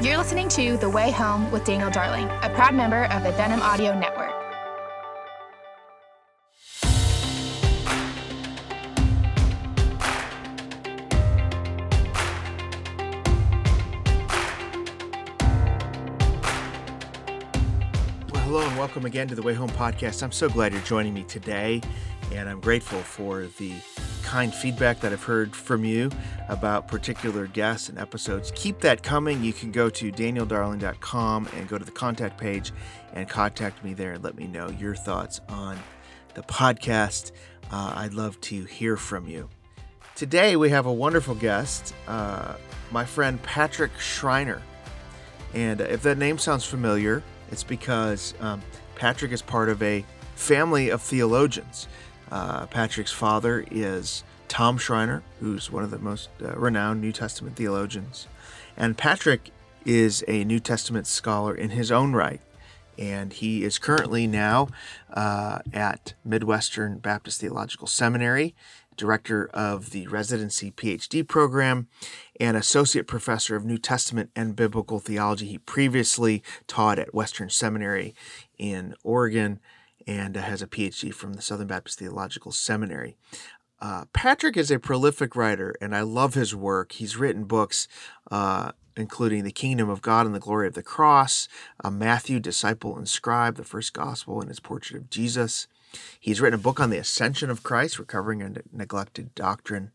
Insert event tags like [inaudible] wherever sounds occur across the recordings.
You're listening to The Way Home with Daniel Darling, a proud member of the Denim Audio Network. Well, hello and welcome again to the Way Home podcast. I'm so glad you're joining me today, and I'm grateful for the kind feedback that I've heard from you about particular guests and episodes. Keep that coming. You can go to danieldarling.com and go to the contact page and contact me there and let me know your thoughts on the podcast. Uh, I'd love to hear from you. Today, we have a wonderful guest, uh, my friend Patrick Schreiner. And if that name sounds familiar, it's because um, Patrick is part of a family of theologians. Uh, Patrick's father is Tom Schreiner, who's one of the most uh, renowned New Testament theologians. And Patrick is a New Testament scholar in his own right. And he is currently now uh, at Midwestern Baptist Theological Seminary, director of the residency PhD program, and associate professor of New Testament and Biblical Theology. He previously taught at Western Seminary in Oregon and has a PhD from the Southern Baptist Theological Seminary. Uh, Patrick is a prolific writer, and I love his work. He's written books uh, including The Kingdom of God and the Glory of the Cross, uh, Matthew, Disciple and Scribe, the First Gospel, and his portrait of Jesus. He's written a book on the ascension of Christ, recovering a neglected doctrine.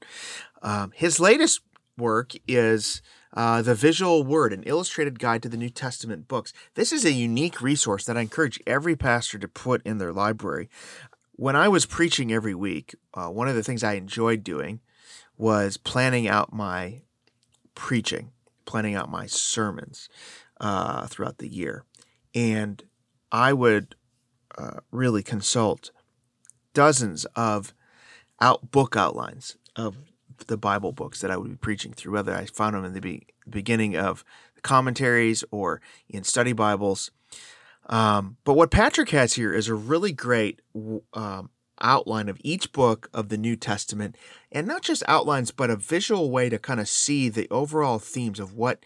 Um, his latest work is uh, The Visual Word, an illustrated guide to the New Testament books. This is a unique resource that I encourage every pastor to put in their library. When I was preaching every week, uh, one of the things I enjoyed doing was planning out my preaching, planning out my sermons uh, throughout the year. And I would uh, really consult dozens of out book outlines of the Bible books that I would be preaching through, whether I found them in the be- beginning of the commentaries or in study Bibles. Um, but what Patrick has here is a really great um, outline of each book of the New Testament, and not just outlines, but a visual way to kind of see the overall themes of what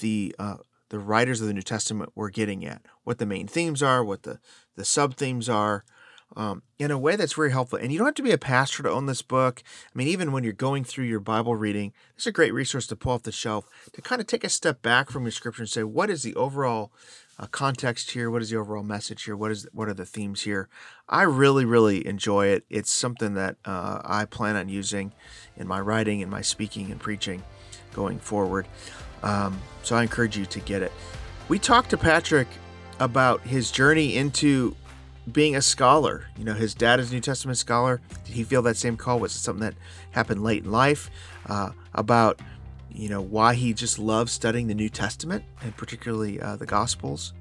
the uh, the writers of the New Testament were getting at, what the main themes are, what the the sub themes are, um, in a way that's very helpful. And you don't have to be a pastor to own this book. I mean, even when you're going through your Bible reading, it's a great resource to pull off the shelf to kind of take a step back from your scripture and say, what is the overall uh, context here? What is the overall message here? What is what are the themes here? I really, really enjoy it. It's something that uh, I plan on using in my writing, in my speaking and preaching going forward. Um, so I encourage you to get it. We talked to Patrick about his journey into being a scholar. You know, his dad is a New Testament scholar. Did he feel that same call? Was it something that happened late in life? Uh, about, you know, why he just loves studying the New Testament and particularly uh, the Gospels,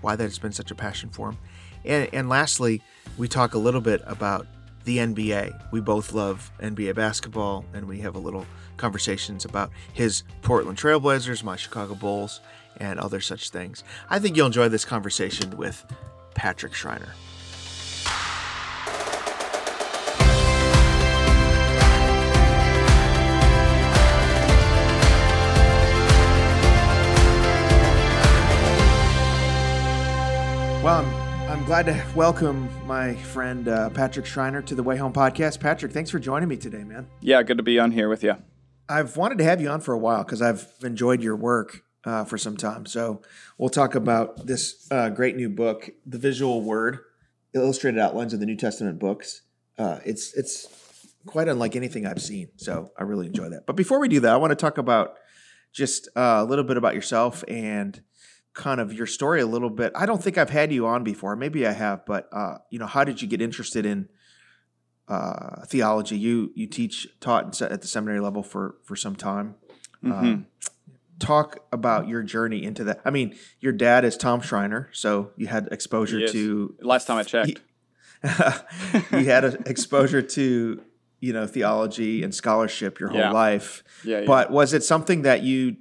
why that has been such a passion for him. And, and lastly, we talk a little bit about the NBA. We both love NBA basketball, and we have a little conversations about his Portland Trailblazers, my Chicago Bulls, and other such things. I think you'll enjoy this conversation with Patrick Schreiner. Well, I'm, I'm glad to welcome my friend uh, Patrick Schreiner to the Way Home podcast. Patrick, thanks for joining me today, man. Yeah, good to be on here with you. I've wanted to have you on for a while because I've enjoyed your work uh, for some time. So we'll talk about this uh, great new book, The Visual Word: Illustrated Outlines of the New Testament Books. Uh, it's it's quite unlike anything I've seen, so I really enjoy that. But before we do that, I want to talk about just uh, a little bit about yourself and kind of your story a little bit. I don't think I've had you on before. Maybe I have, but uh, you know, how did you get interested in uh, theology? You you teach taught at the seminary level for for some time. Mm-hmm. Um, talk about your journey into that. I mean, your dad is Tom Schreiner, so you had exposure to. Last time I checked, [laughs] you had exposure to you know theology and scholarship your whole yeah. life. Yeah, yeah. But was it something that you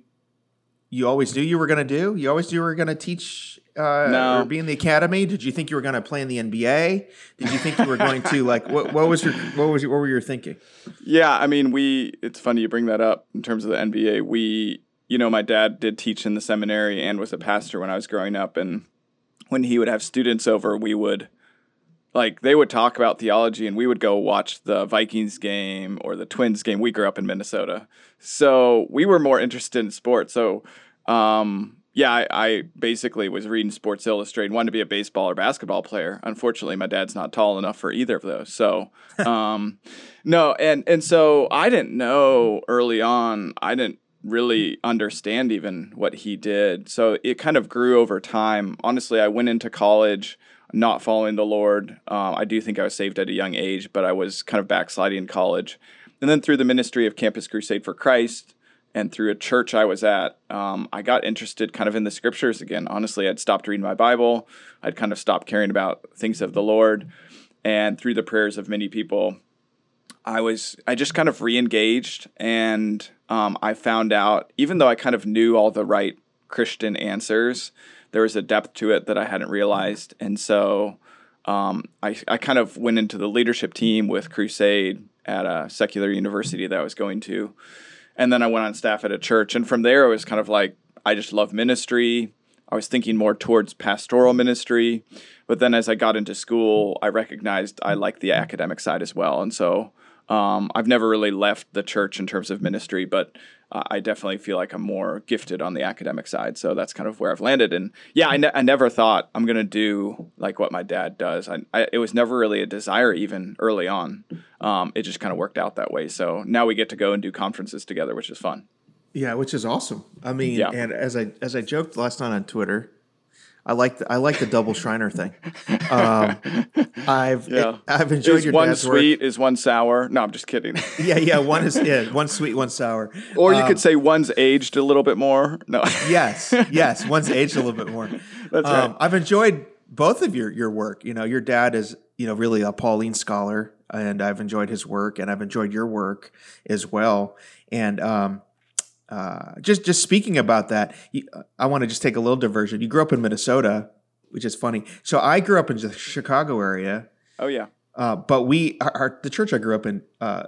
you always knew you were going to do? You always knew you were going to teach uh, no. or be in the academy? Did you think you were going to play in the NBA? Did you think you were going to like what, what was your what was your, what were your thinking? Yeah, I mean, we. It's funny you bring that up in terms of the NBA. We you know, my dad did teach in the seminary and was a pastor when I was growing up. And when he would have students over, we would like they would talk about theology and we would go watch the Vikings game or the Twins game. We grew up in Minnesota. So we were more interested in sports. So um, yeah, I, I, basically was reading Sports Illustrated, wanted to be a baseball or basketball player. Unfortunately, my dad's not tall enough for either of those. So, [laughs] um, no, and and so I didn't know early on. I didn't really understand even what he did. So it kind of grew over time. Honestly, I went into college not following the Lord. Uh, I do think I was saved at a young age, but I was kind of backsliding in college. And then through the ministry of Campus Crusade for Christ and through a church I was at, um, I got interested kind of in the scriptures again. Honestly, I'd stopped reading my Bible, I'd kind of stopped caring about things of the Lord. And through the prayers of many people, I was I just kind of re-engaged, and um, I found out even though I kind of knew all the right Christian answers, there was a depth to it that I hadn't realized, and so um, I I kind of went into the leadership team with Crusade at a secular university that I was going to, and then I went on staff at a church, and from there it was kind of like I just love ministry. I was thinking more towards pastoral ministry, but then as I got into school, I recognized I liked the academic side as well, and so um, I've never really left the church in terms of ministry, but uh, I definitely feel like I'm more gifted on the academic side. So that's kind of where I've landed. And yeah, I, ne- I never thought I'm going to do like what my dad does. I, I, it was never really a desire, even early on. Um, it just kind of worked out that way. So now we get to go and do conferences together, which is fun. Yeah, which is awesome. I mean, yeah. and as I as I joked last night on Twitter, I like the, I like the double Schreiner thing. Um, I've yeah. I've enjoyed is your one sweet work. is one sour. No, I'm just kidding. [laughs] yeah, yeah. One is yeah, one sweet, one sour. Or you um, could say one's aged a little bit more. No. [laughs] yes, yes. One's aged a little bit more. [laughs] That's um, right. I've enjoyed both of your your work. You know, your dad is you know really a Pauline scholar, and I've enjoyed his work, and I've enjoyed your work as well. And um, uh, just just speaking about that, I want to just take a little diversion. You grew up in Minnesota, which is funny. So I grew up in the Chicago area. Oh yeah. Uh, but we, our, our, the church I grew up in, uh,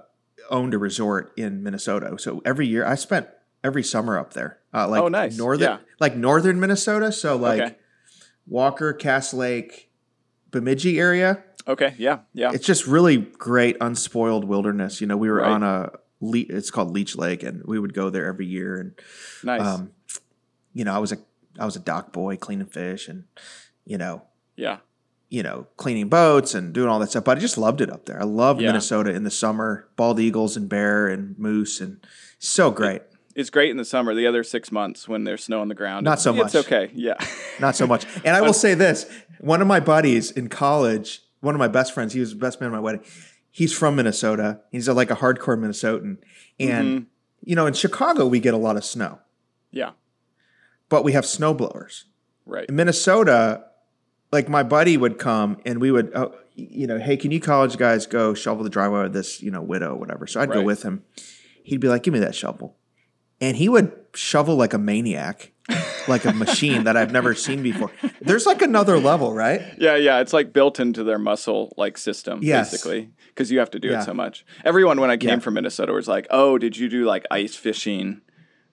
owned a resort in Minnesota. So every year I spent every summer up there. Uh, like oh, nice. northern, yeah. like northern Minnesota. So like okay. Walker, Cass Lake, Bemidji area. Okay. Yeah. Yeah. It's just really great, unspoiled wilderness. You know, we were right. on a Le- it's called Leech Lake, and we would go there every year. And nice. Um, you know, I was a I was a dock boy cleaning fish, and you know, yeah, you know, cleaning boats and doing all that stuff. But I just loved it up there. I loved yeah. Minnesota in the summer, bald eagles and bear and moose, and so great. It, it's great in the summer. The other six months when there's snow on the ground, not so much. It's okay. Yeah, [laughs] not so much. And I will say this: one of my buddies in college, one of my best friends, he was the best man at my wedding he's from Minnesota. He's a, like a hardcore Minnesotan. And, mm-hmm. you know, in Chicago, we get a lot of snow. Yeah. But we have snow blowers. Right. In Minnesota, like my buddy would come and we would, oh, you know, hey, can you college guys go shovel the driveway of this, you know, widow or whatever? So I'd right. go with him. He'd be like, give me that shovel. And he would shovel like a maniac like a machine that I've never seen before. There's like another level, right? Yeah, yeah. It's like built into their muscle like system, yes. basically, because you have to do yeah. it so much. Everyone when I came yeah. from Minnesota was like, "Oh, did you do like ice fishing?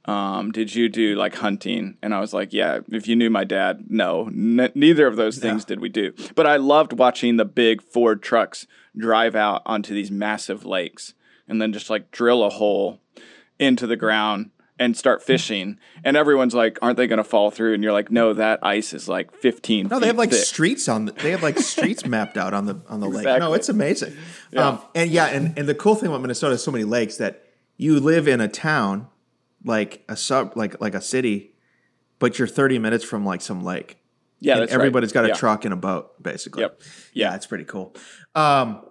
Um, did you do like hunting?" And I was like, "Yeah." If you knew my dad, no, n- neither of those things did we do. But I loved watching the big Ford trucks drive out onto these massive lakes and then just like drill a hole into the ground and start fishing, and everyone's like, "Aren't they going to fall through?" And you're like, "No, that ice is like 15." No, they have like thick. streets on. The, they have like streets mapped out on the on the exactly. lake. No, it's amazing. Yeah. Um, and yeah, and and the cool thing about Minnesota is so many lakes that you live in a town like a sub like like a city, but you're 30 minutes from like some lake. Yeah, everybody's right. got a yeah. truck and a boat, basically. Yep. Yeah, yeah it's pretty cool. Um,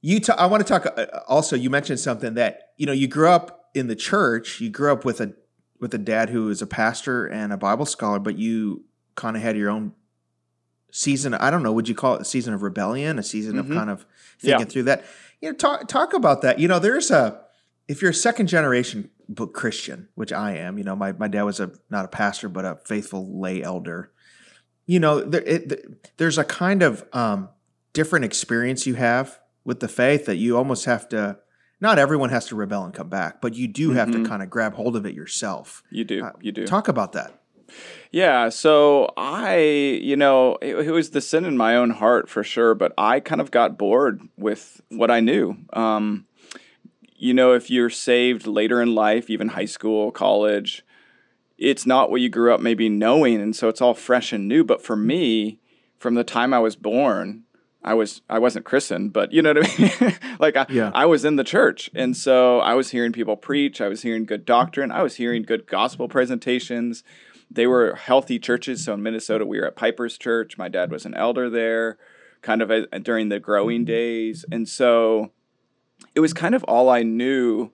you, t- I want to talk. Uh, also, you mentioned something that you know you grew up in the church, you grew up with a with a dad who is a pastor and a Bible scholar, but you kind of had your own season. I don't know. Would you call it a season of rebellion? A season mm-hmm. of kind of thinking yeah. through that. You know, talk talk about that. You know, there's a if you're a second generation Christian, which I am. You know, my my dad was a not a pastor, but a faithful lay elder. You know, there, it, there's a kind of um, different experience you have with the faith that you almost have to not everyone has to rebel and come back, but you do have to kind of grab hold of it yourself. You do. Uh, you do. Talk about that. Yeah, so I, you know, it, it was the sin in my own heart for sure, but I kind of got bored with what I knew. Um, you know, if you're saved later in life, even high school, college, it's not what you grew up maybe knowing, and so it's all fresh and new. But for me, from the time I was born, I was I wasn't christened, but you know what I mean. [laughs] like I, Yeah. I was in the church, and so I was hearing people preach. I was hearing good doctrine. I was hearing good gospel presentations. They were healthy churches. So in Minnesota, we were at Piper's Church. My dad was an elder there, kind of a, during the growing mm-hmm. days, and so it was kind of all I knew.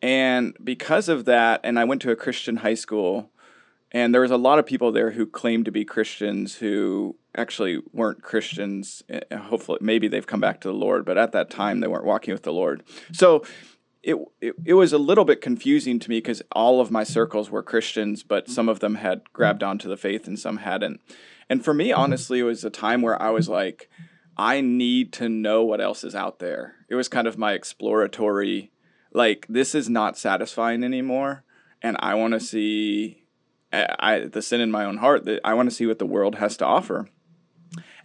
And because of that, and I went to a Christian high school, and there was a lot of people there who claimed to be Christians who actually weren't Christians. Uh, Hopefully, maybe they've come back to the Lord, but at that time they weren't walking with the Lord. So it it, it was a little bit confusing to me because all of my circles were Christians, but some of them had grabbed onto the faith and some hadn't. And for me, honestly, it was a time where I was like, I need to know what else is out there. It was kind of my exploratory, like this is not satisfying anymore, and I want to see I, the sin in my own heart that I want to see what the world has to offer.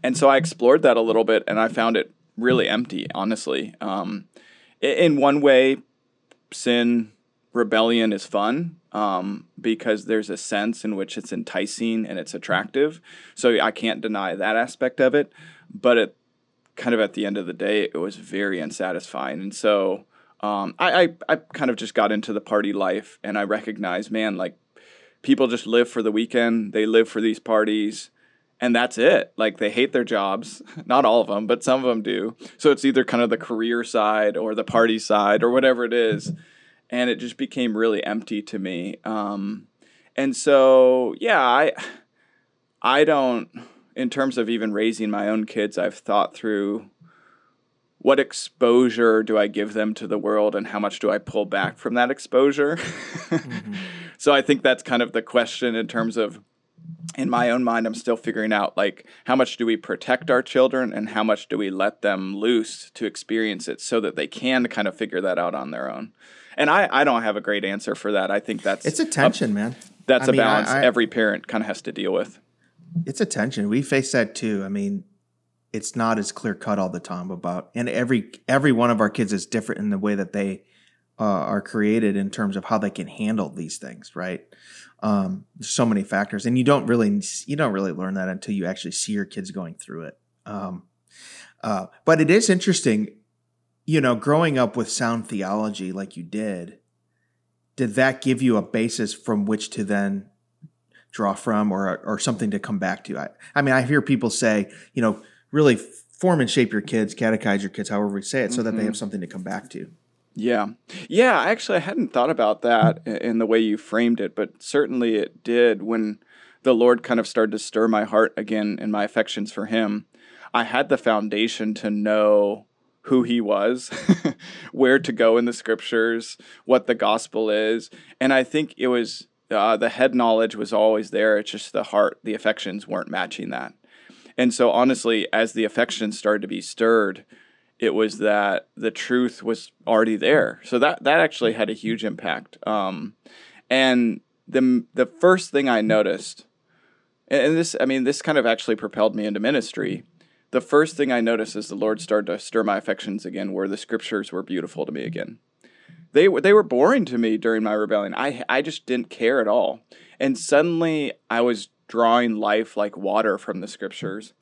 And so I explored that a little bit, and I found it really empty, honestly. Um, in one way, sin rebellion is fun um, because there's a sense in which it's enticing and it's attractive. So I can't deny that aspect of it. But it kind of at the end of the day, it was very unsatisfying. And so um, I, I, I kind of just got into the party life and I recognized, man, like people just live for the weekend, they live for these parties. And that's it. Like they hate their jobs. [laughs] Not all of them, but some of them do. So it's either kind of the career side or the party side or whatever it is and it just became really empty to me. Um, and so, yeah, I, I don't, in terms of even raising my own kids, I've thought through what exposure do I give them to the world and how much do I pull back from that exposure. [laughs] So I think that's kind of the question in terms of in my own mind I'm still figuring out like how much do we protect our children and how much do we let them loose to experience it so that they can kind of figure that out on their own. And I, I don't have a great answer for that. I think that's It's a tension, man. that's I a mean, I- balance I- every parent kind of has to deal with. It's a tension. We face that too. I mean, it's not as clear cut all the time about, and every every one of our kids is different in the way that they uh, are created in terms of how they can handle these things. Right? Um, there's so many factors, and you don't really you don't really learn that until you actually see your kids going through it. Um, uh, but it is interesting, you know, growing up with sound theology like you did. Did that give you a basis from which to then draw from or or something to come back to. I, I mean, I hear people say, you know, really form and shape your kids, catechize your kids, however we say it, so that they have something to come back to. Yeah. Yeah, actually I hadn't thought about that in the way you framed it, but certainly it did when the Lord kind of started to stir my heart again and my affections for him. I had the foundation to know who he was, [laughs] where to go in the scriptures, what the gospel is, and I think it was uh, the head knowledge was always there. It's just the heart, the affections weren't matching that. And so, honestly, as the affections started to be stirred, it was that the truth was already there. So that that actually had a huge impact. Um, and the the first thing I noticed, and this, I mean, this kind of actually propelled me into ministry. The first thing I noticed as the Lord started to stir my affections again were the scriptures were beautiful to me again. They were they were boring to me during my rebellion. I I just didn't care at all. And suddenly I was drawing life like water from the scriptures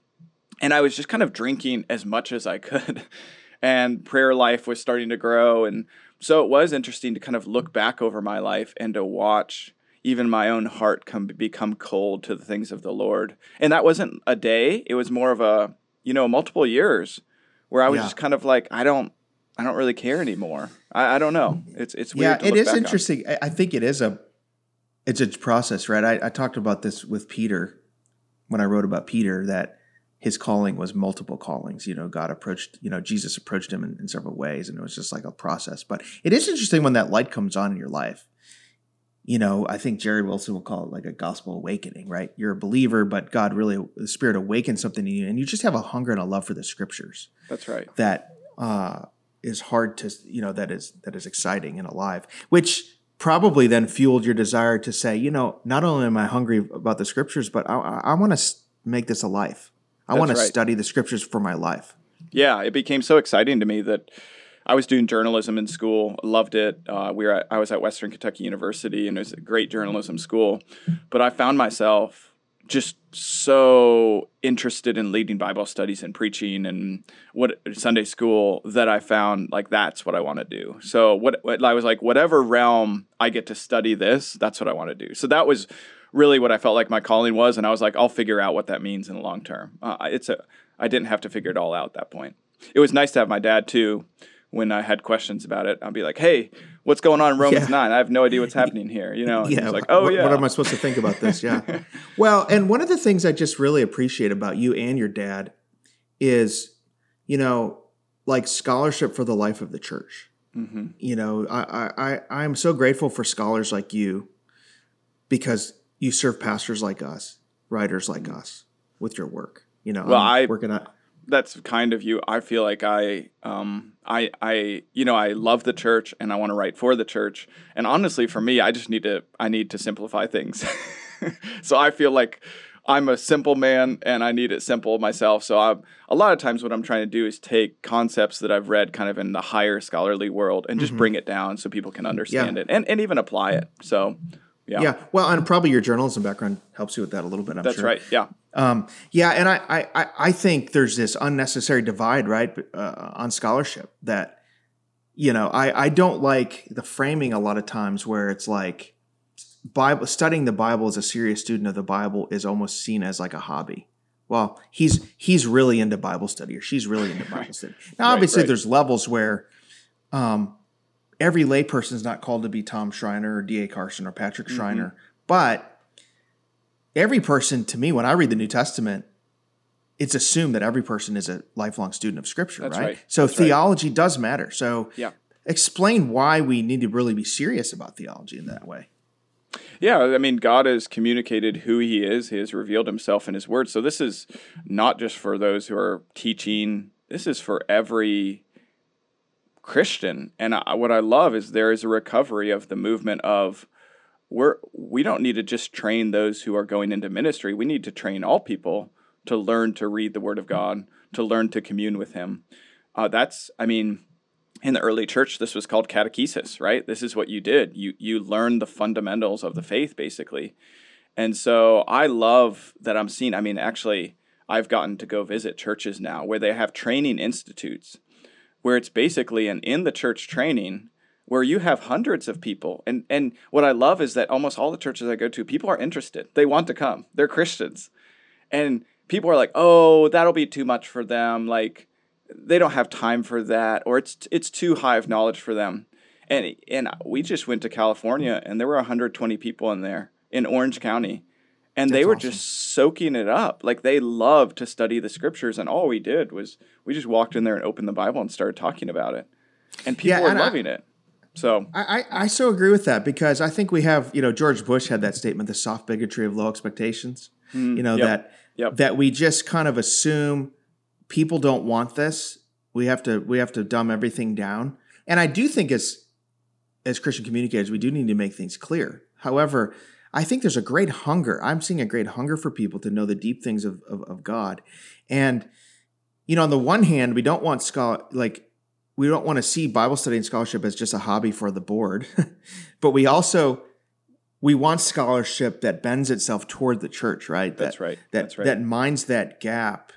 and I was just kind of drinking as much as I could. [laughs] And prayer life was starting to grow. And so it was interesting to kind of look back over my life and to watch even my own heart come become cold to the things of the Lord. And that wasn't a day, it was more of a, you know, multiple years where I was Yeah. just kind of like, I don't I don't really care anymore. I, I don't know. It's it's Yeah, weird. to it is on. interesting. I, I think it is a it's a process, right? I, I talked about this with Peter when I wrote about Peter that his calling was multiple callings. You know, God approached, you know, Jesus approached him in, in several ways, and it was just like a process. But it is interesting when that light comes on in your life. You know, I think Jared Wilson will call it like a gospel awakening, right? You're a believer, but God really, the Spirit awakens something in you, and you just have a hunger and a love for the scriptures That's right. that uh, is hard to you know that is that is exciting and alive, which probably then fueled your desire to say, you know, not only am I hungry about the scriptures, but I, I want to make this a life. I want That's to study the scriptures for my life. Yeah, it became so exciting to me that I was doing journalism in school, loved it. Uh, we were at, I was at Western Kentucky University, and it was a great journalism school. But I found myself just so interested in leading Bible studies and preaching and what Sunday school that I found like that's what I want to do. So what, what I was like, whatever realm I get to study this, that's what I want to do. So that was really what I felt like my calling was, and I was like, I'll figure out what that means in the long term. Uh, it's a I didn't have to figure it all out at that point. It was nice to have my dad too. When I had questions about it, I'd be like, "Hey, what's going on in Romans Yeah. nine? I have no idea what's [laughs] happening here." You know, and yeah. like, "Oh what, yeah, What am I supposed to think about this? Yeah. [laughs] well, and one of the things I just really appreciate about you and your dad is, you know, like scholarship for the life of the church. hmm You know, I I I I'm so grateful for scholars like you because you serve pastors like us, writers like us with your work. You know, Well, I'm I- working on that's kind of you. I feel like I, um, I, I, you know, I love the church and I want to write for the church. And honestly, for me, I just need to, I need to simplify things. [laughs] so I feel like I'm a simple man and I need it simple myself. So I'm, a lot of times, what I'm trying to do is take concepts that I've read kind of in the higher scholarly world and just bring it down so people can understand it and, and even apply it. So, yeah, yeah. Well, and probably your journalism background helps you with that a little bit. I'm that's sure. right. Yeah. Um, yeah, and I, I, I- I think there's this unnecessary divide, right, uh, on scholarship that, you know, I, I don't like the framing a lot of times where it's like Bible studying the Bible as a serious student of the Bible is almost seen as like a hobby. Well, he's he's really into Bible study or she's really into Bible [laughs] study. Now, Right, obviously, right. there's levels where um, every layperson is not called to be Tom Schreiner or D.A. Carson or Patrick Mm-hmm. Schreiner, but every person to me when i read the new testament it's assumed that every person is a lifelong student of scripture right? right. so That's right. theology does matter so Yeah. explain why we need to really be serious about theology in that way Yeah, I mean, God has communicated who He is. He has revealed Himself in His Word. So this is not just for those who are teaching. This is for every Christian. And I, what I love is there is a recovery of the movement of we're we don't need to just train those who are going into ministry. We need to train all people to learn to read the Word of God, to learn to commune with Him. Uh, that's, I mean, in the early church this was called catechesis right this is what you did you you learned the fundamentals of the faith basically and so i love that i'm seeing i mean actually i've gotten to go visit churches now where they have training institutes where it's basically an in the church training where you have hundreds of people. And and what i love is that almost all the churches i go to people are interested. They want to come. They're christians. And people are like oh that'll be too much for them. Like they don't have time for that or it's it's too high of knowledge for them. And and we just went to California and there were 120 people in there in Orange County and they were awesome. just soaking it up like they loved to study the scriptures and all we did was we just walked in there and opened the Bible and started talking about it and people Yeah, were and I- loving it so I, I, I so agree with that because I think we have, you know, George Bush had that statement, the soft bigotry of low expectations. you know, Mm, yep, that yep. that we just kind of assume people don't want this. We have to we have to dumb everything down. And I do think as as Christian communicators, we do need to make things clear. However, I think there's a great hunger. I'm seeing a great hunger for people to know the deep things of, of, of God. And, you know, on the one hand, we don't want scholar like we don't want to see Bible study and scholarship as just a hobby for the bored, [laughs] but we also we want scholarship that bends itself toward the church, right? That's that, right. That That's right. that minds that gap.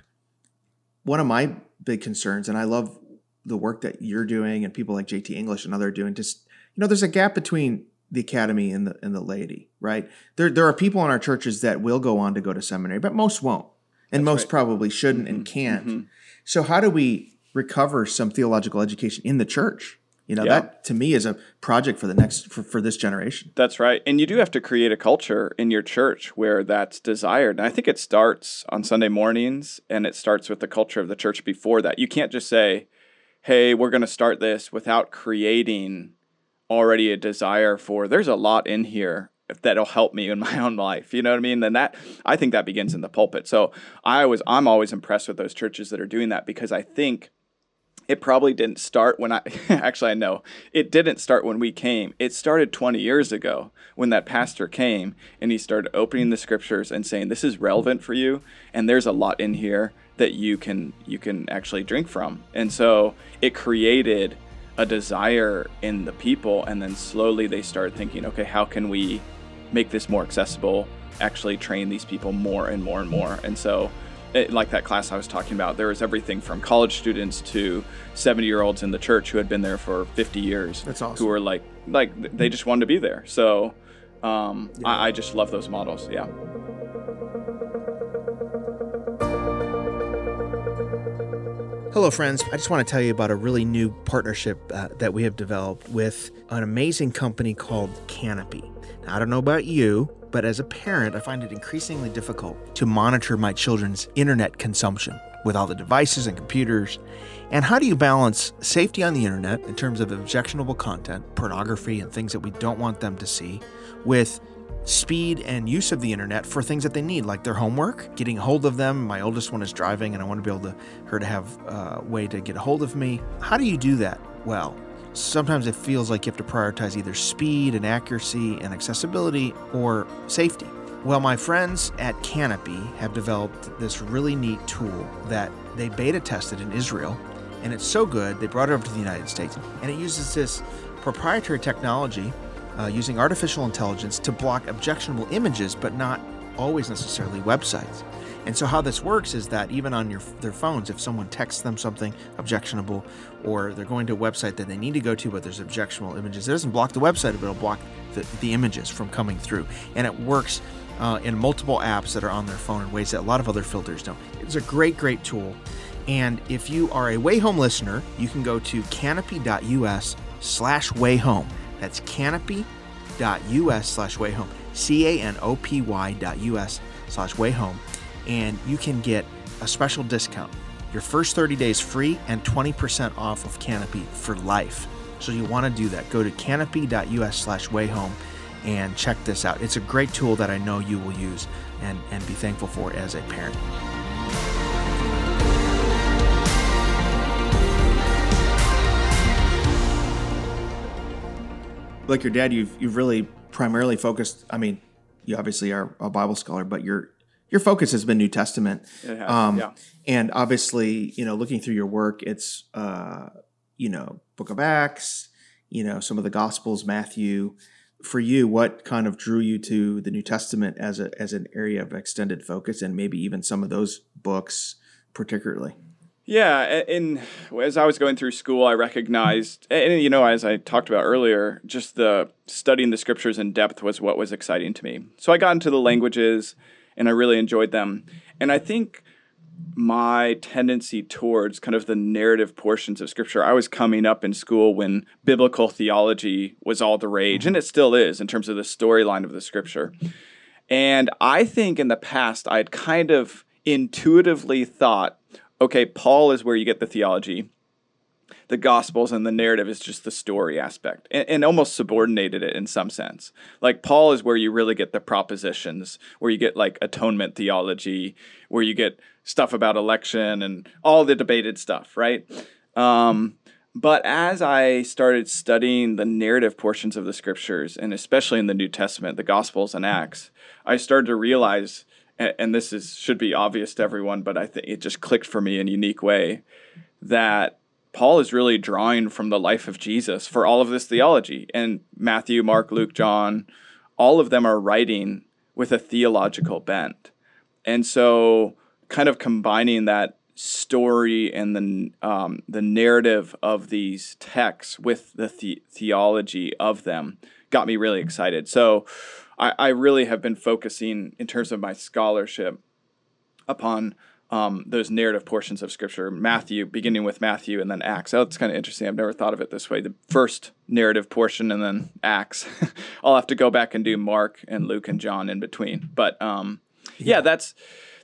One of my big concerns, and I love the work that you're doing and people like JT English and other are doing, just you know, there's a gap between the academy and the and the laity, right? There there are people in our churches that will go on to go to seminary, but most won't. And most right. probably shouldn't and can't. mhm. So how do we recover some theological education in the church? You know, Yeah. that to me is a project for the next for, for this generation. That's right. And you do have to create a culture in your church where that's desired. And I think it starts on Sunday mornings and it starts with the culture of the church before that. You can't just say, hey, we're going to start this without creating already a desire for, there's a lot in here that'll help me in [laughs] my own life. You know what I mean? Then that, I think that begins in the pulpit. So I was, I'm always impressed with those churches that are doing that because I think it probably didn't start when I [laughs] actually I know it didn't start when we came. It started 20 years ago when that pastor came and he started opening the scriptures and saying this is relevant for you and there's a lot in here that you can you can actually drink from. And so it created a desire in the people and then slowly they start thinking, okay, how can we make this more accessible? Actually train these people more and more and more. And so it, like that class I was talking about, there was everything from college students to 70 year olds in the church who had been there for 50 years. That's awesome. Who were like, like they just wanted to be there. So um, yeah. I, I just love those models. Yeah. Hello, friends. I just want to tell you about a really new partnership uh, that we have developed with an amazing company called Canopy. Now, I don't know about you, but as a parent, I find it increasingly difficult to monitor my children's internet consumption with all the devices and computers. And how do you balance safety on the internet in terms of objectionable content, pornography, and things that we don't want them to see, with speed and use of the internet for things that they need, like their homework, getting hold of them. My oldest one is driving, and I want to be able to her to have a way to get a hold of me. How do you do that well? Sometimes it feels like you have to prioritize either speed and accuracy and accessibility or safety. Well, my friends at Canopy have developed this really neat tool that they beta tested in Israel, and it's so good they brought it over to the United States, and it uses this proprietary technology uh, using artificial intelligence to block objectionable images, but not always necessarily websites. And so how this works is that even on your their phones, if someone texts them something objectionable, or they're going to a website that they need to go to, but there's objectionable images, it doesn't block the website, but it'll block the, the images from coming through. And it works uh, in multiple apps that are on their phone in ways that a lot of other filters don't. It's a great, great tool. And if you are a Way Home listener, you can go to canopy.us slash way home. That's canopy.us slash way home. C A N O P Y dot US slash way home and you can get a special discount. Your first 30 days free and 20% off of Canopy for life. So you want to do that. Go to canopy.us slash wayhome and check this out. It's a great tool that I know you will use and, and be thankful for as a parent. Like your dad, you've you've really primarily focused. I mean, you obviously are a Bible scholar, but you're your focus has been New Testament. Has, um, yeah. And obviously, you know, looking through your work, it's uh, you know, Book of Acts, you know, some of the Gospels, Matthew. For you, what kind of drew you to the New Testament as a as an area of extended focus, and maybe even some of those books particularly? Yeah, and as I was going through school, I recognized, and you know, as I talked about earlier, just the studying the scriptures in depth was what was exciting to me. So I got into the languages and I really enjoyed them. And I think my tendency towards kind of the narrative portions of scripture. I was coming up in school when biblical theology was all the rage, and it still is in terms of the storyline of the scripture. And I think in the past, I'd kind of intuitively thought, okay, Paul is where you get the theology, the gospels and the narrative is just the story aspect and, and, almost subordinated it in some sense. Like paul is where you really get the propositions where you get like atonement theology where you get stuff about election and all the debated stuff right? Um, but as i started studying the narrative portions of the scriptures and especially in the new testament the gospels and acts i started to realize and this is should be obvious to everyone but i think it just clicked for me in a unique way that Paul is really drawing from the life of Jesus for all of this theology. And Matthew, Mark, Luke, John, all of them are writing with a theological bent. And so, kind of combining that story and the um, the narrative of these texts with the, the theology of them got me really excited. So, I, I really have been focusing in terms of my scholarship upon um, those narrative portions of Scripture, Matthew, beginning with Matthew and then Acts. Oh, that's kind of interesting. I've never thought of it this way. The first narrative portion and then Acts. [laughs] I'll have to go back and do Mark and Luke and John in between. But um, yeah. yeah. that's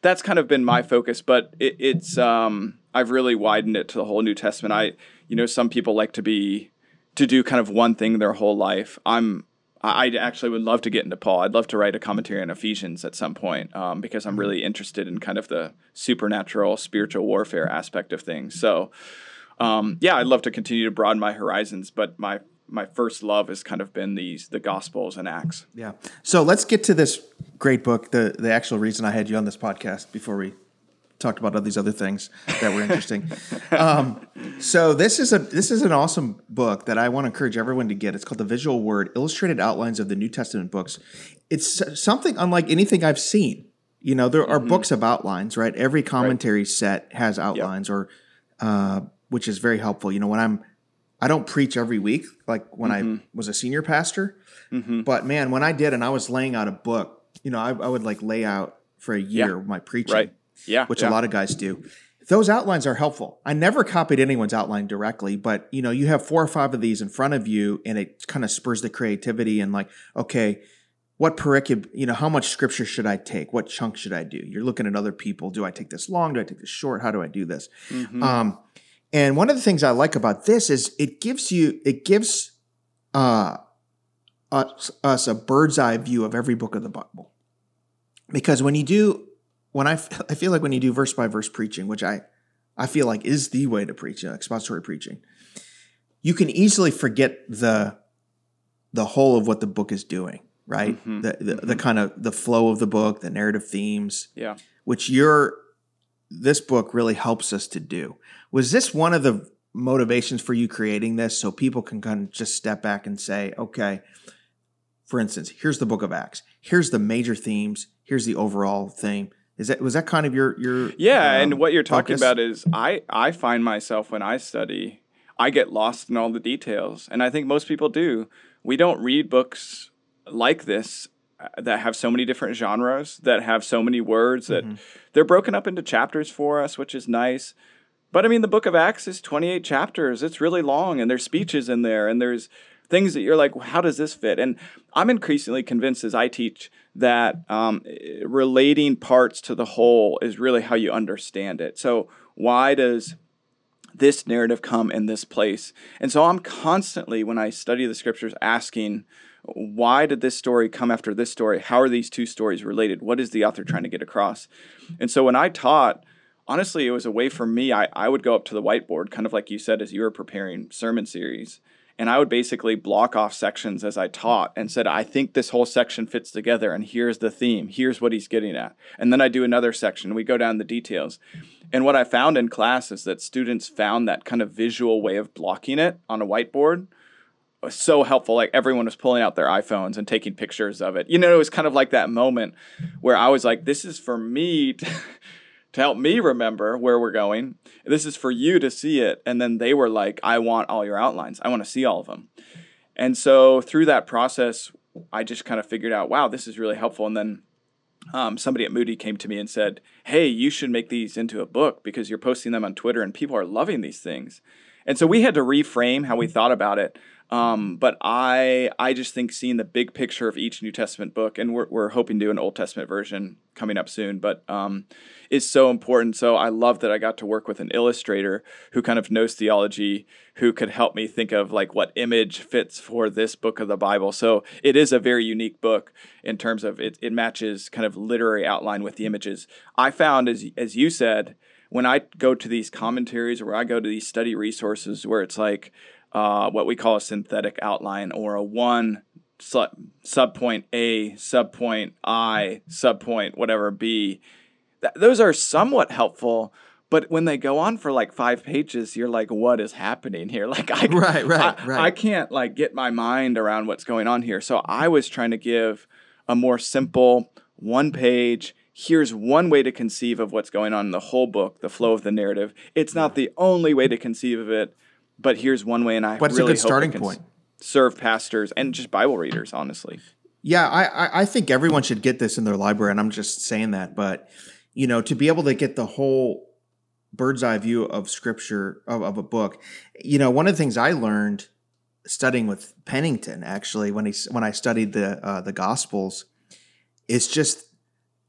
that's kind of been my focus. But it, it's um, I've really widened it to the whole New Testament. I you know some people like to be to do kind of one thing their whole life. I'm I actually would love to get into Paul. I'd love to write a commentary on Ephesians at some point um, because I'm mm-hmm. really interested in kind of the supernatural spiritual warfare aspect of things. So, um, yeah, I'd love to continue to broaden my horizons, but my my first love has kind of been these the Gospels and Acts. Yeah. So let's get to this great book. The the actual reason I had you on this podcast before we talked about all these other things that were interesting. [laughs] um, so this is a this is an awesome book that I want to encourage everyone to get. It's called The Visual Word: Illustrated Outlines of the New Testament Books. It's something unlike anything I've seen. You know, there are mm-hmm. books of outlines, right? Every commentary right. set has outlines, yep. or uh, which is very helpful. You know, when I'm I don't preach every week like when mm-hmm. I was a senior pastor, mm-hmm. but man, when I did and I was laying out a book, you know, I, I would like lay out for a year yeah. my preaching. Right yeah, which yeah. a lot of guys do. Those outlines are helpful. I never copied anyone's outline directly, but you know, you have four or five of these in front of you, and it kind of spurs the creativity and like, okay, what pericope, you know, how much scripture should I take? What chunk should I do? You're looking at other people. Do I take this long? Do I take this short? How do I do this? Mm-hmm. Um, and one of the things I like about this is it gives you, it gives uh, us, us a bird's eye view of every book of the Bible. Because when you do when I, f- I feel like when you do verse by verse preaching, which I, I feel like is the way to preach, uh, expository preaching, you can easily forget the, the whole of what the book is doing, right? Mm-hmm. The, the, mm-hmm. the kind of the flow of the book, the narrative themes, yeah, which your this book really helps us to do. Was this one of the motivations for you creating this so people can kind of just step back and say, okay, for instance, here's the book of Acts. Here's the major themes. Here's the overall theme. Is that was that kind of your your yeah? Um, and what you're talking focus? about is I I find myself when I study, I get lost in all the details, and I think most people do. We don't read books like this uh, that have so many different genres that have so many words that mm-hmm. they're broken up into chapters for us, which is nice. But I mean, the book of Acts is 28 chapters. It's really long, and there's speeches in there, and there's things that you're like, how does this fit? And I'm increasingly convinced as I teach that um, relating parts to the whole is really how you understand it. So, why does this narrative come in this place? And so, I'm constantly, when I study the scriptures, asking, why did this story come after this story? How are these two stories related? What is the author trying to get across? And so, when I taught, honestly, it was a way for me. I, I would go up to the whiteboard, kind of like you said, as you were preparing sermon series, and I would basically block off sections as I taught and said, I think this whole section fits together, and here's the theme, here's what he's getting at. And then I do another section, we go down the details. And what I found in class is that students found that kind of visual way of blocking it on a whiteboard was so helpful. Like everyone was pulling out their iPhones and taking pictures of it. You know, it was kind of like that moment where I was like, this is for me. To, help me remember where we're going. This is for you to see it. And then they were like, I want all your outlines. I want to see all of them. And so through that process, I just kind of figured out, wow, this is really helpful. And then um, somebody at Moody came to me and said, Hey, you should make these into a book because you're posting them on Twitter and people are loving these things. And so we had to reframe how we thought about it. Um, but I I just think seeing the big picture of each New Testament book, and we're, we're hoping to do an Old Testament version coming up soon, but um, is so important. So I love that I got to work with an illustrator who kind of knows theology, who could help me think of like what image fits for this book of the Bible. So it is a very unique book in terms of it, it matches kind of literary outline with the images. I found, as as you said, when I go to these commentaries or I go to these study resources where it's like uh, what we call a synthetic outline or a one sub, subpoint A, subpoint I, subpoint whatever B. Th- those are somewhat helpful, but when they go on for like five pages, you're like, what is happening here? [laughs] Like, I, right, right, I, right. I can't like get my mind around what's going on here. So I was trying to give a more simple one page. Here's one way to conceive of what's going on in the whole book, the flow of the narrative. It's not the only way to conceive of it, but here's one way, and I but really it's a good starting point. Serve pastors and just Bible readers, honestly. Yeah, I, I think everyone should get this in their library, and I'm just saying that. But you know, to be able to get the whole bird's eye view of scripture of, of a book, you know, one of the things I learned studying with Pennington actually when he when I studied the uh, the Gospels, is just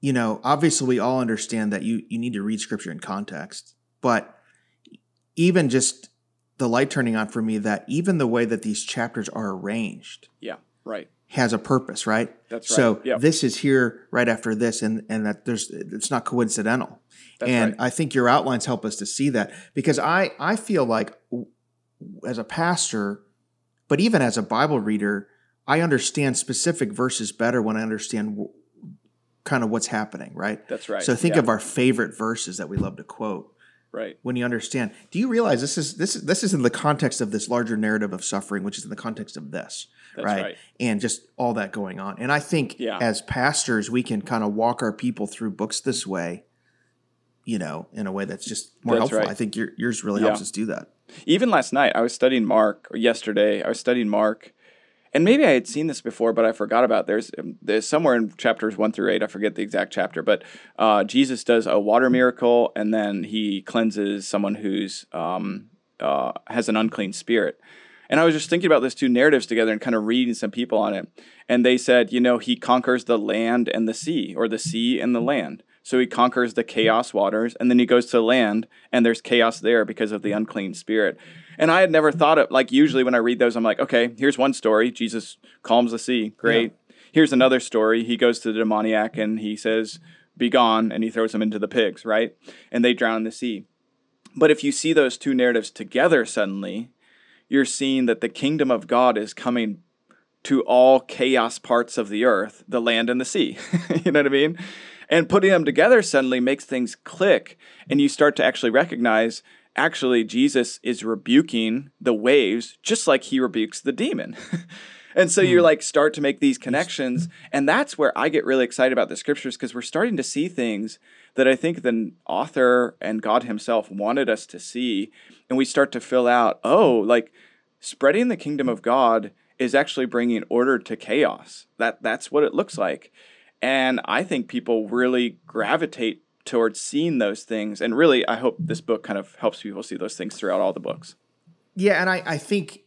you know obviously we all understand that you you need to read scripture in context, but even just the light turning on for me that even the way that these chapters are arranged. Yeah, right. has a purpose, right? That's So right. Yep. this is here right after this, and and that there's it's not coincidental. That's and right. I think your outlines help us to see that because I I feel like as a pastor, but even as a Bible reader, I understand specific verses better when I understand w- kind of what's happening, right? That's right. So think Yeah. of our favorite verses that we love to quote right. when you understand. Do you realize this is this is this is in the context of this larger narrative of suffering, which is in the context of this, That's right? right. And just all that going on. And I think Yeah. as pastors, we can kind of walk our people through books this way, you know, in a way that's just more That's helpful. right. I think your, yours really Yeah. helps us do that. Even last night, I was studying Mark, or yesterday, I was studying Mark, and maybe I had seen this before, but I forgot about. There's there's somewhere in chapters one through eight, I forget the exact chapter, but uh, Jesus does a water miracle, and then he cleanses someone who's um, uh, has an unclean spirit. And I was just thinking about those two narratives together and kind of reading some people on it. And they said, you know, he conquers the land and the sea, or the sea and the land. So he conquers the chaos waters, and then he goes to land, and there's chaos there because of the unclean spirit. And I had never thought of like usually when I read those, I'm like, okay, here's one story. Jesus calms the sea. Great. Here's another story. He goes to the demoniac and he says, Be gone, and he throws him into the pigs, right? And they drown in the sea. But if you see those two narratives together suddenly, you're seeing that the kingdom of God is coming to all chaos parts of the earth, the land and the sea. [laughs] you know what I mean? And putting them together suddenly makes things click, and you start to actually recognize actually Jesus is rebuking the waves just like he rebukes the demon. [laughs] and so you hmm. like start to make these connections, and that's where I get really excited about the scriptures because we're starting to see things that I think the author and God himself wanted us to see, and we start to fill out, oh, like spreading the kingdom of God is actually bringing order to chaos. That that's what it looks like. And I think people really gravitate towards seeing those things. And really, I hope this book kind of helps people see those things throughout all the books. Yeah, and I, I think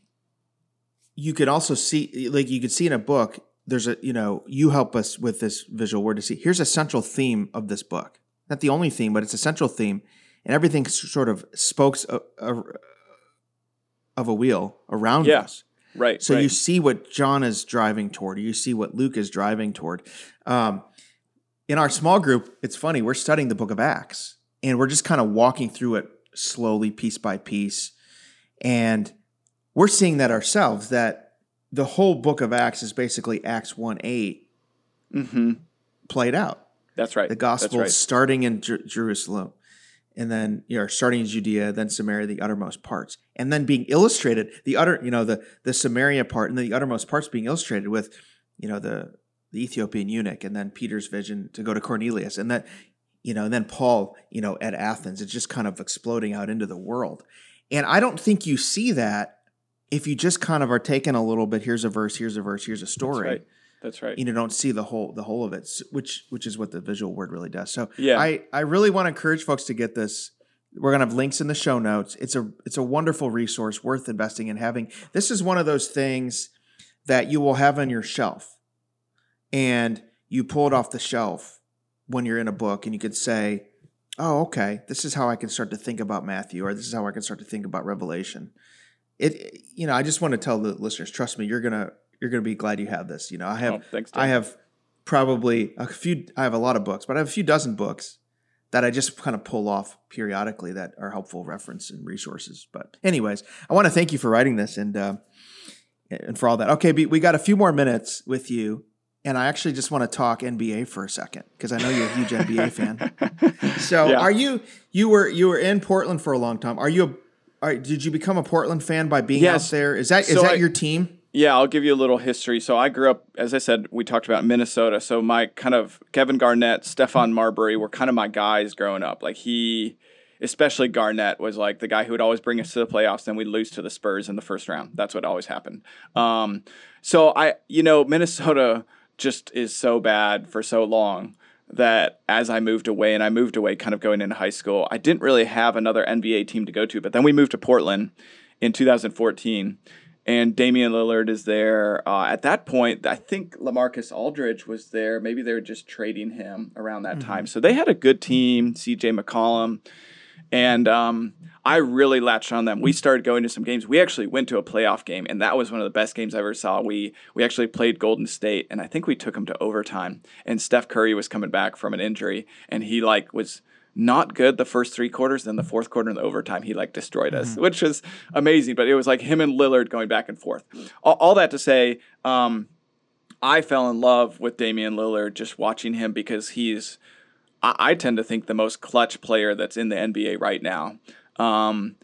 you could also see like you could see in a book, there's a you know, you help us with this visual word to see. Here's a central theme of this book. Not the only theme, but it's a central theme. And everything sort of spokes a, a, of a wheel around Yeah. us. Right. So right. you see what John is driving toward, you see what Luke is driving toward. Um, in our small group, it's funny, we're studying the book of Acts and we're just kind of walking through it slowly, piece by piece. And we're seeing that ourselves, that the whole book of Acts is basically Acts 1 8 hmm played out. That's right. The gospel right. starting in Jer- Jerusalem and then you know starting in Judea, then Samaria, the uttermost parts, and then being illustrated the utter you know the the Samaria part and the uttermost parts being illustrated with you know the the Ethiopian eunuch and then Peter's vision to go to Cornelius and that you know and then Paul you know at Athens it's just kind of exploding out into the world. And I don't think you see that if you just kind of are taking a little bit here's a verse here's a verse here's a That's story. Right. That's right. you know don't see the whole the whole of it which which is what the visual word really does. So Yeah. i i really want to encourage folks to get this. We're going to have links in the show notes. It's a it's a wonderful resource worth investing in having. This is one of those things that you will have on your shelf and you pull it off the shelf when you're in a book and you could say oh okay this is how i can start to think about matthew or this is how i can start to think about revelation it you know i just want to tell the listeners trust me you're gonna you're gonna be glad you have this you know i have Oh, thanks, I have probably a few. I have a lot of books, but I have a few dozen books that I just kind of pull off periodically that are helpful reference and resources. But anyways, I want to thank you for writing this and uh, and for all that. Okay, we we got a few more minutes with you, and I actually just want to talk NBA for a second because I know you're a huge NBA [laughs] fan. So, Yeah. are you you were you were in Portland for a long time? Are you a are, did you become a Portland fan by being Yes. out there? Is that is So that I- your team? Yeah, I'll give you a little history. So I grew up, as I said, we talked about Minnesota. So my kind of Kevin Garnett, Stephon Marbury were kind of my guys growing up. Like he, especially Garnett, was like the guy who would always bring us to the playoffs. Then we'd lose to the Spurs in the first round. That's what always happened. Um, so I, you know, Minnesota just is so bad for so long that as I moved away, and I moved away kind of going into high school, I didn't really have another NBA team to go to. But then we moved to Portland in 2014 and Damian Lillard is there. Uh, at that point, I think Lamarcus Aldridge was there. Maybe they were just trading him around that time. So they had a good team, CJ McCollum. And um, I really latched on them. We started going to some games. We actually went to a playoff game, and that was one of the best games I ever saw. We we actually played Golden State, and I think we took them to overtime. And Steph Curry was coming back from an injury, and he like was not good the first three quarters. Then the fourth quarter in the overtime, he like destroyed us, mm-hmm. which was amazing. But it was like him and Lillard going back and forth. All, all that to say, um, I fell in love with Damian Lillard just watching him because he's. I, I tend to think the most clutch player that's in the NBA right now. Um,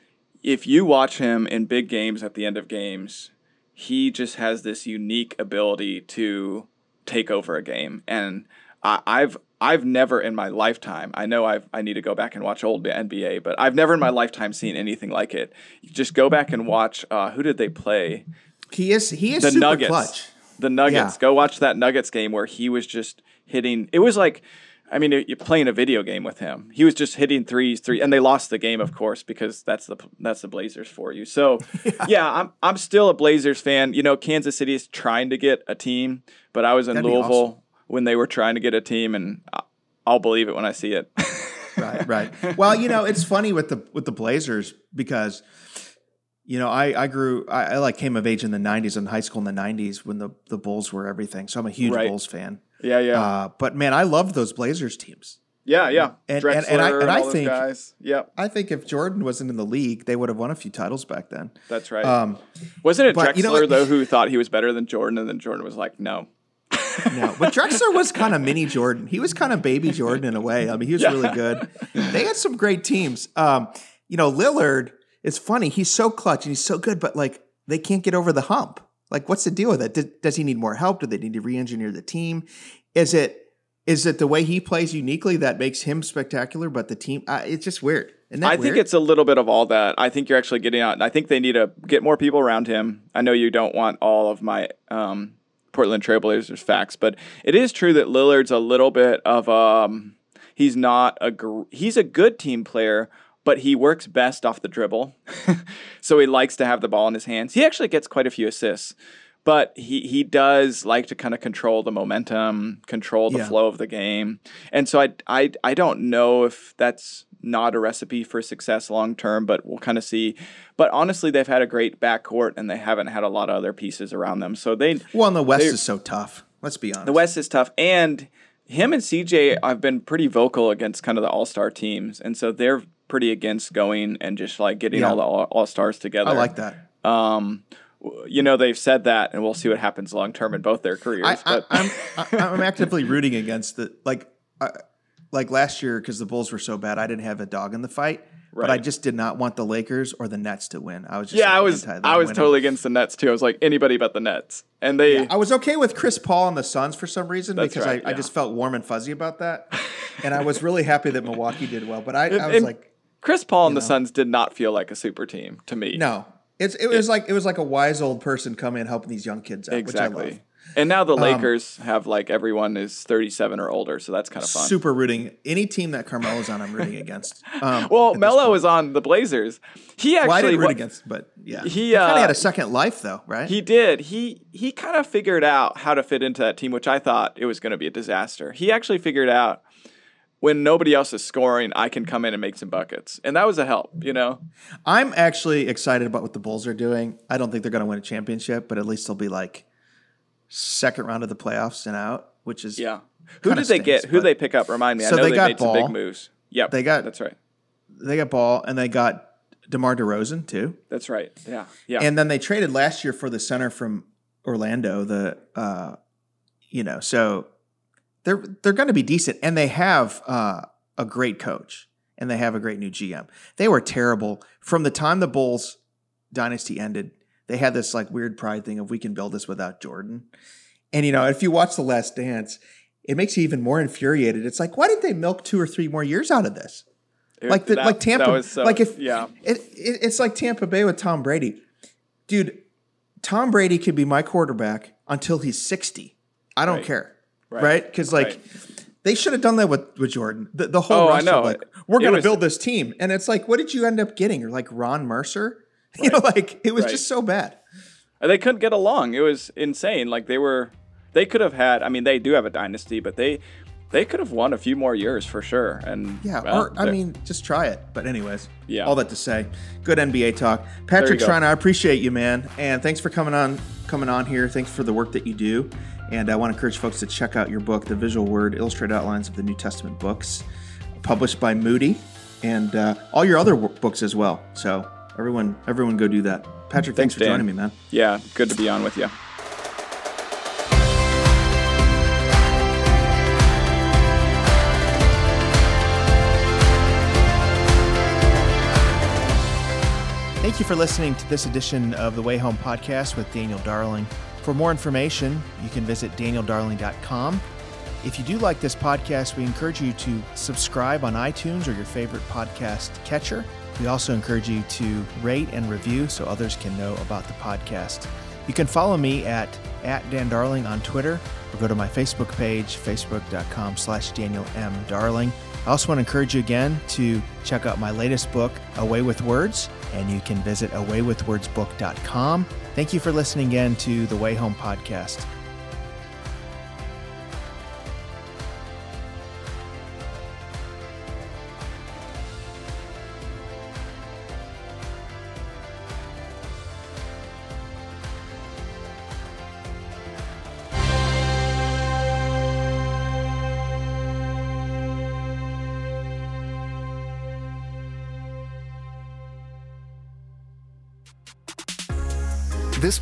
if you watch him in big games at the end of games, he just has this unique ability to take over a game. And I, I've I've never in my lifetime. I know I've I need to go back and watch old NBA, but I've never in my lifetime seen anything like it. You just go back and watch. Uh, who did they play? He is he is the super Nuggets. clutch. The Nuggets. Yeah. Go watch that Nuggets game where he was just hitting. It was like I mean, you're playing a video game with him. He was just hitting threes, three, and they lost the game, of course, because that's the that's the Blazers for you. So, yeah. [laughs] yeah, I'm I'm still a Blazers fan. You know, Kansas City is trying to get a team, but I was in That'd Louisville awesome. when they were trying to get a team, and I'll believe it when I see it. [laughs] right, right. [laughs] Well, you know, it's funny with the with the Blazers because you know, I, I grew, I, I, like came of age in the 90s in high school in the 90s when the, the Bulls were everything. So I'm a huge right. Bulls fan. Yeah, yeah. Uh, but man, I loved those Blazers teams. Yeah, yeah. And, and, and, I, and I think, guys. Yep. I think if Jordan wasn't in the league, they would have won a few titles back then. That's right. Um, wasn't it Drexler, you know though, who thought he was better than Jordan? And then Jordan was like, no. [laughs] no, but Drexler was kind of mini Jordan. He was kind of baby Jordan in a way. I mean, he was yeah. really good. They had some great teams. Um, you know, Lillard, it's funny. He's so clutch and he's so good, but like they can't get over the hump. Like, what's the deal with it? Does, does he need more help? Do they need to re-engineer the team? Is it is it the way he plays uniquely that makes him spectacular, but the team? Uh, it's just weird. I weird? think it's a little bit of all that. I think you're actually getting out. I think they need to get more people around him. I know you don't want all of my um, Portland Trailblazers facts, but it is true that Lillard's a little bit of um, he's not a gr- he's a good team player, but he works best off the dribble. [laughs] so he likes to have the ball in his hands. He actually gets quite a few assists but he he does like to kind of control the momentum, control the yeah. flow of the game, and so I I I don't know if that's not a recipe for success long term, but we'll kind of see. But honestly, they've had a great backcourt, and they haven't had a lot of other pieces around them. So they well, and the West is so tough. Let's be honest. The West is tough, and him and CJ I've been pretty vocal against kind of the All Star teams, and so they're pretty against going and just like getting yeah. all the All Stars together. I like that. Um, you know they've said that, and we'll see what happens long term in both their careers. I, but I, I'm [laughs] I'm actively rooting against it. Like I, like last year because the Bulls were so bad, I didn't have a dog in the fight. Right. But I just did not want the Lakers or the Nets to win. I was just yeah, I was I was winning. totally against the Nets too. I was like anybody but the Nets, and they. Yeah, I was okay with Chris Paul and the Suns for some reason because right, I, yeah. I just felt warm and fuzzy about that, and I was really happy that Milwaukee did well. But I, [laughs] I was and like, Chris Paul and know. the Suns did not feel like a super team to me. No, it's it was like it was like a wise old person coming in helping these young kids out. Exactly. And now the um, Lakers um, have like everyone is 37 or older, so that's kind of fun. Super rooting any team that Carmelo's on. I'm rooting against. [laughs] Um, well, Melo is on the Blazers. He actually well, I didn't root against, but yeah, he, he kind of uh, had a second life though, right? He did. He he kind of figured out how to fit into that team, which I thought it was going to be a disaster. He actually figured out when nobody else is scoring, I can come in and make some buckets. And that was a help, you know? I'm actually excited about what the Bulls are doing. I don't think they're going to win a championship, but at least they'll be like second round of the playoffs and out, which is. Yeah. Who did they get? Who did they pick up? Remind me. So I know they, they got made ball. some big moves. Yep. They got. That's right. They got ball and they got DeMar DeRozan too. That's right. Yeah. Yeah. And then they traded last year for the center from Orlando, the, uh, you know, so they're they're going to be decent, and they have uh, a great coach, and they have a great new GM. They were terrible from the time the Bulls dynasty ended. They had this like weird pride thing of we can build this without Jordan, and you know if you watch The Last Dance, it makes you even more infuriated. It's like why didn't they milk two or three more years out of this? like the, that, like Tampa, so, like if yeah, it, it, it's like Tampa Bay with Tom Brady, dude. Tom Brady could be my quarterback until he's sixty. I don't right. care right? Because right? like right. they should have done that with with Jordan. The, the whole oh, roster, like we're going to build this team, and it's like, what did you end up getting? Or like Ron Mercer, right. [laughs] you know, like it was just so bad. They couldn't get along. It was insane. Like they were, they could have had. I mean, they do have a dynasty, but they they could have won a few more years for sure. And Yeah, well, or I mean, just try it. But anyways, Yeah. All that to say, good NBA talk. Patrick. Schreiner, I appreciate you, man, and thanks for coming on, coming on here. Thanks for the work that you do, and I want to encourage folks to check out your book, The Visual Word: Illustrated Outlines of the New Testament Books, published by Moody, and uh, all your other books as well. So everyone, everyone, go do that. Patrick, thanks, Thanks, for Dan. joining me, man. yeah, good to be on with you. Thank you for listening to this edition of the Way Home podcast with Daniel Darling. For more information, you can visit danieldarling.com. If you do like this podcast, we encourage you to subscribe on iTunes or your favorite podcast catcher. We also encourage you to rate and review so others can know about the podcast. You can follow me at, at Dan Darling on Twitter or go to my Facebook page, facebook.com slash Daniel M. Darling. I also want to encourage you again to check out my latest book, Away with Words, and you can visit awaywithwordsbook.com. Thank you for listening again to the Way Home podcast.